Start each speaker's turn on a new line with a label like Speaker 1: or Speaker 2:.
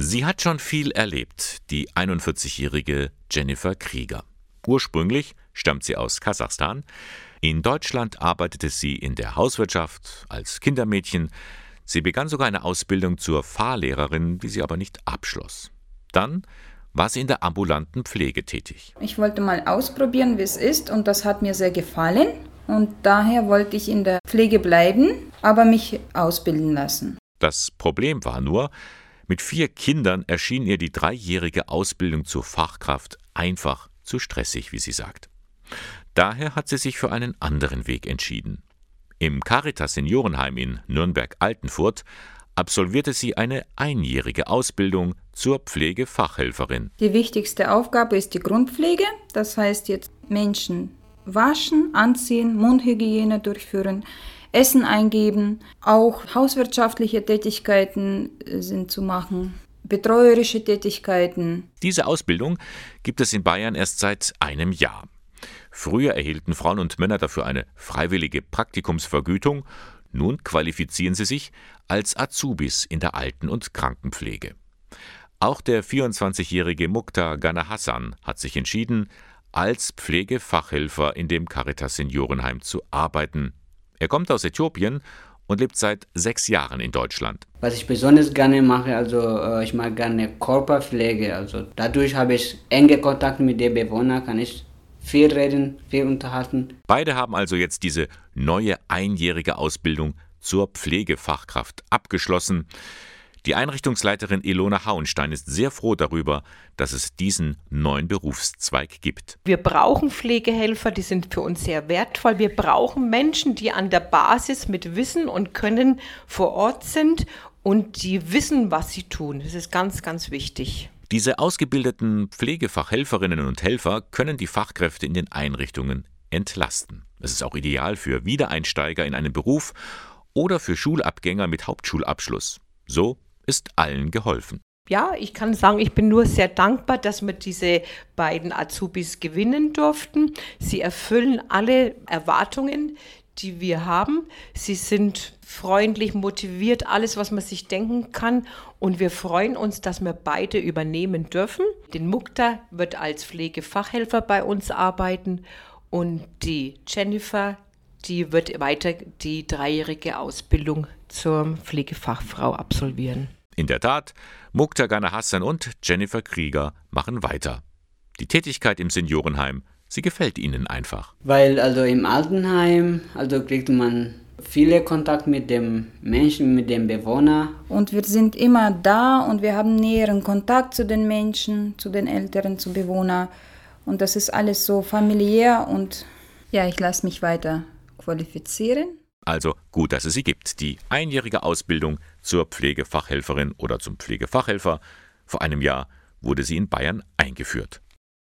Speaker 1: Sie hat schon viel erlebt, die 41-jährige Jennifer Krieger. Ursprünglich stammt sie aus Kasachstan. In Deutschland arbeitete sie in der Hauswirtschaft als Kindermädchen. Sie begann sogar eine Ausbildung zur Fahrlehrerin, die sie aber nicht abschloss. Dann war sie in der ambulanten Pflege tätig.
Speaker 2: Ich wollte mal ausprobieren, wie es ist, und das hat mir sehr gefallen. Und daher wollte ich in der Pflege bleiben, aber mich ausbilden lassen.
Speaker 1: Das Problem war nur, mit vier Kindern erschien ihr die dreijährige Ausbildung zur Fachkraft einfach zu stressig, wie sie sagt. Daher hat sie sich für einen anderen Weg entschieden. Im Caritas Seniorenheim in Nürnberg-Altenfurt absolvierte sie eine einjährige Ausbildung zur Pflegefachhelferin.
Speaker 2: Die wichtigste Aufgabe ist die Grundpflege, das heißt jetzt Menschen waschen, anziehen, Mundhygiene durchführen, Essen eingeben, auch hauswirtschaftliche Tätigkeiten äh, sind zu machen, betreuerische Tätigkeiten.
Speaker 1: Diese Ausbildung gibt es in Bayern erst seit einem Jahr. Früher erhielten Frauen und Männer dafür eine freiwillige Praktikumsvergütung, nun qualifizieren sie sich als Azubis in der Alten- und Krankenpflege. Auch der 24-jährige Mukta Gana Hassan hat sich entschieden, als Pflegefachhelfer in dem Caritas Seniorenheim zu arbeiten. Er kommt aus Äthiopien und lebt seit sechs Jahren in Deutschland.
Speaker 3: Was ich besonders gerne mache, also äh, ich mag gerne Körperpflege. Also dadurch habe ich enge Kontakt mit den Bewohnern, kann ich viel reden, viel unterhalten.
Speaker 1: Beide haben also jetzt diese neue einjährige Ausbildung zur Pflegefachkraft abgeschlossen. Die Einrichtungsleiterin Ilona Hauenstein ist sehr froh darüber, dass es diesen neuen Berufszweig gibt.
Speaker 4: Wir brauchen Pflegehelfer, die sind für uns sehr wertvoll. Wir brauchen Menschen, die an der Basis mit Wissen und Können vor Ort sind und die wissen, was sie tun. Das ist ganz, ganz wichtig.
Speaker 1: Diese ausgebildeten Pflegefachhelferinnen und Helfer können die Fachkräfte in den Einrichtungen entlasten. Es ist auch ideal für Wiedereinsteiger in einen Beruf oder für Schulabgänger mit Hauptschulabschluss. So ist allen geholfen.
Speaker 4: Ja, ich kann sagen, ich bin nur sehr dankbar, dass wir diese beiden Azubis gewinnen durften. Sie erfüllen alle Erwartungen, die wir haben. Sie sind freundlich, motiviert, alles, was man sich denken kann. Und wir freuen uns, dass wir beide übernehmen dürfen. Den Mukta wird als Pflegefachhelfer bei uns arbeiten und die Jennifer, die wird weiter die dreijährige Ausbildung zur Pflegefachfrau absolvieren.
Speaker 1: In der Tat, Mukta Gana Hassan und Jennifer Krieger machen weiter. Die Tätigkeit im Seniorenheim, sie gefällt ihnen einfach.
Speaker 3: Weil also im Altenheim, also kriegt man viele Kontakt mit dem Menschen, mit dem Bewohner.
Speaker 2: Und wir sind immer da und wir haben näheren Kontakt zu den Menschen, zu den Älteren, zu Bewohnern. Und das ist alles so familiär und ja, ich lasse mich weiter qualifizieren.
Speaker 1: Also gut, dass es sie gibt. Die einjährige Ausbildung zur Pflegefachhelferin oder zum Pflegefachhelfer. Vor einem Jahr wurde sie in Bayern eingeführt.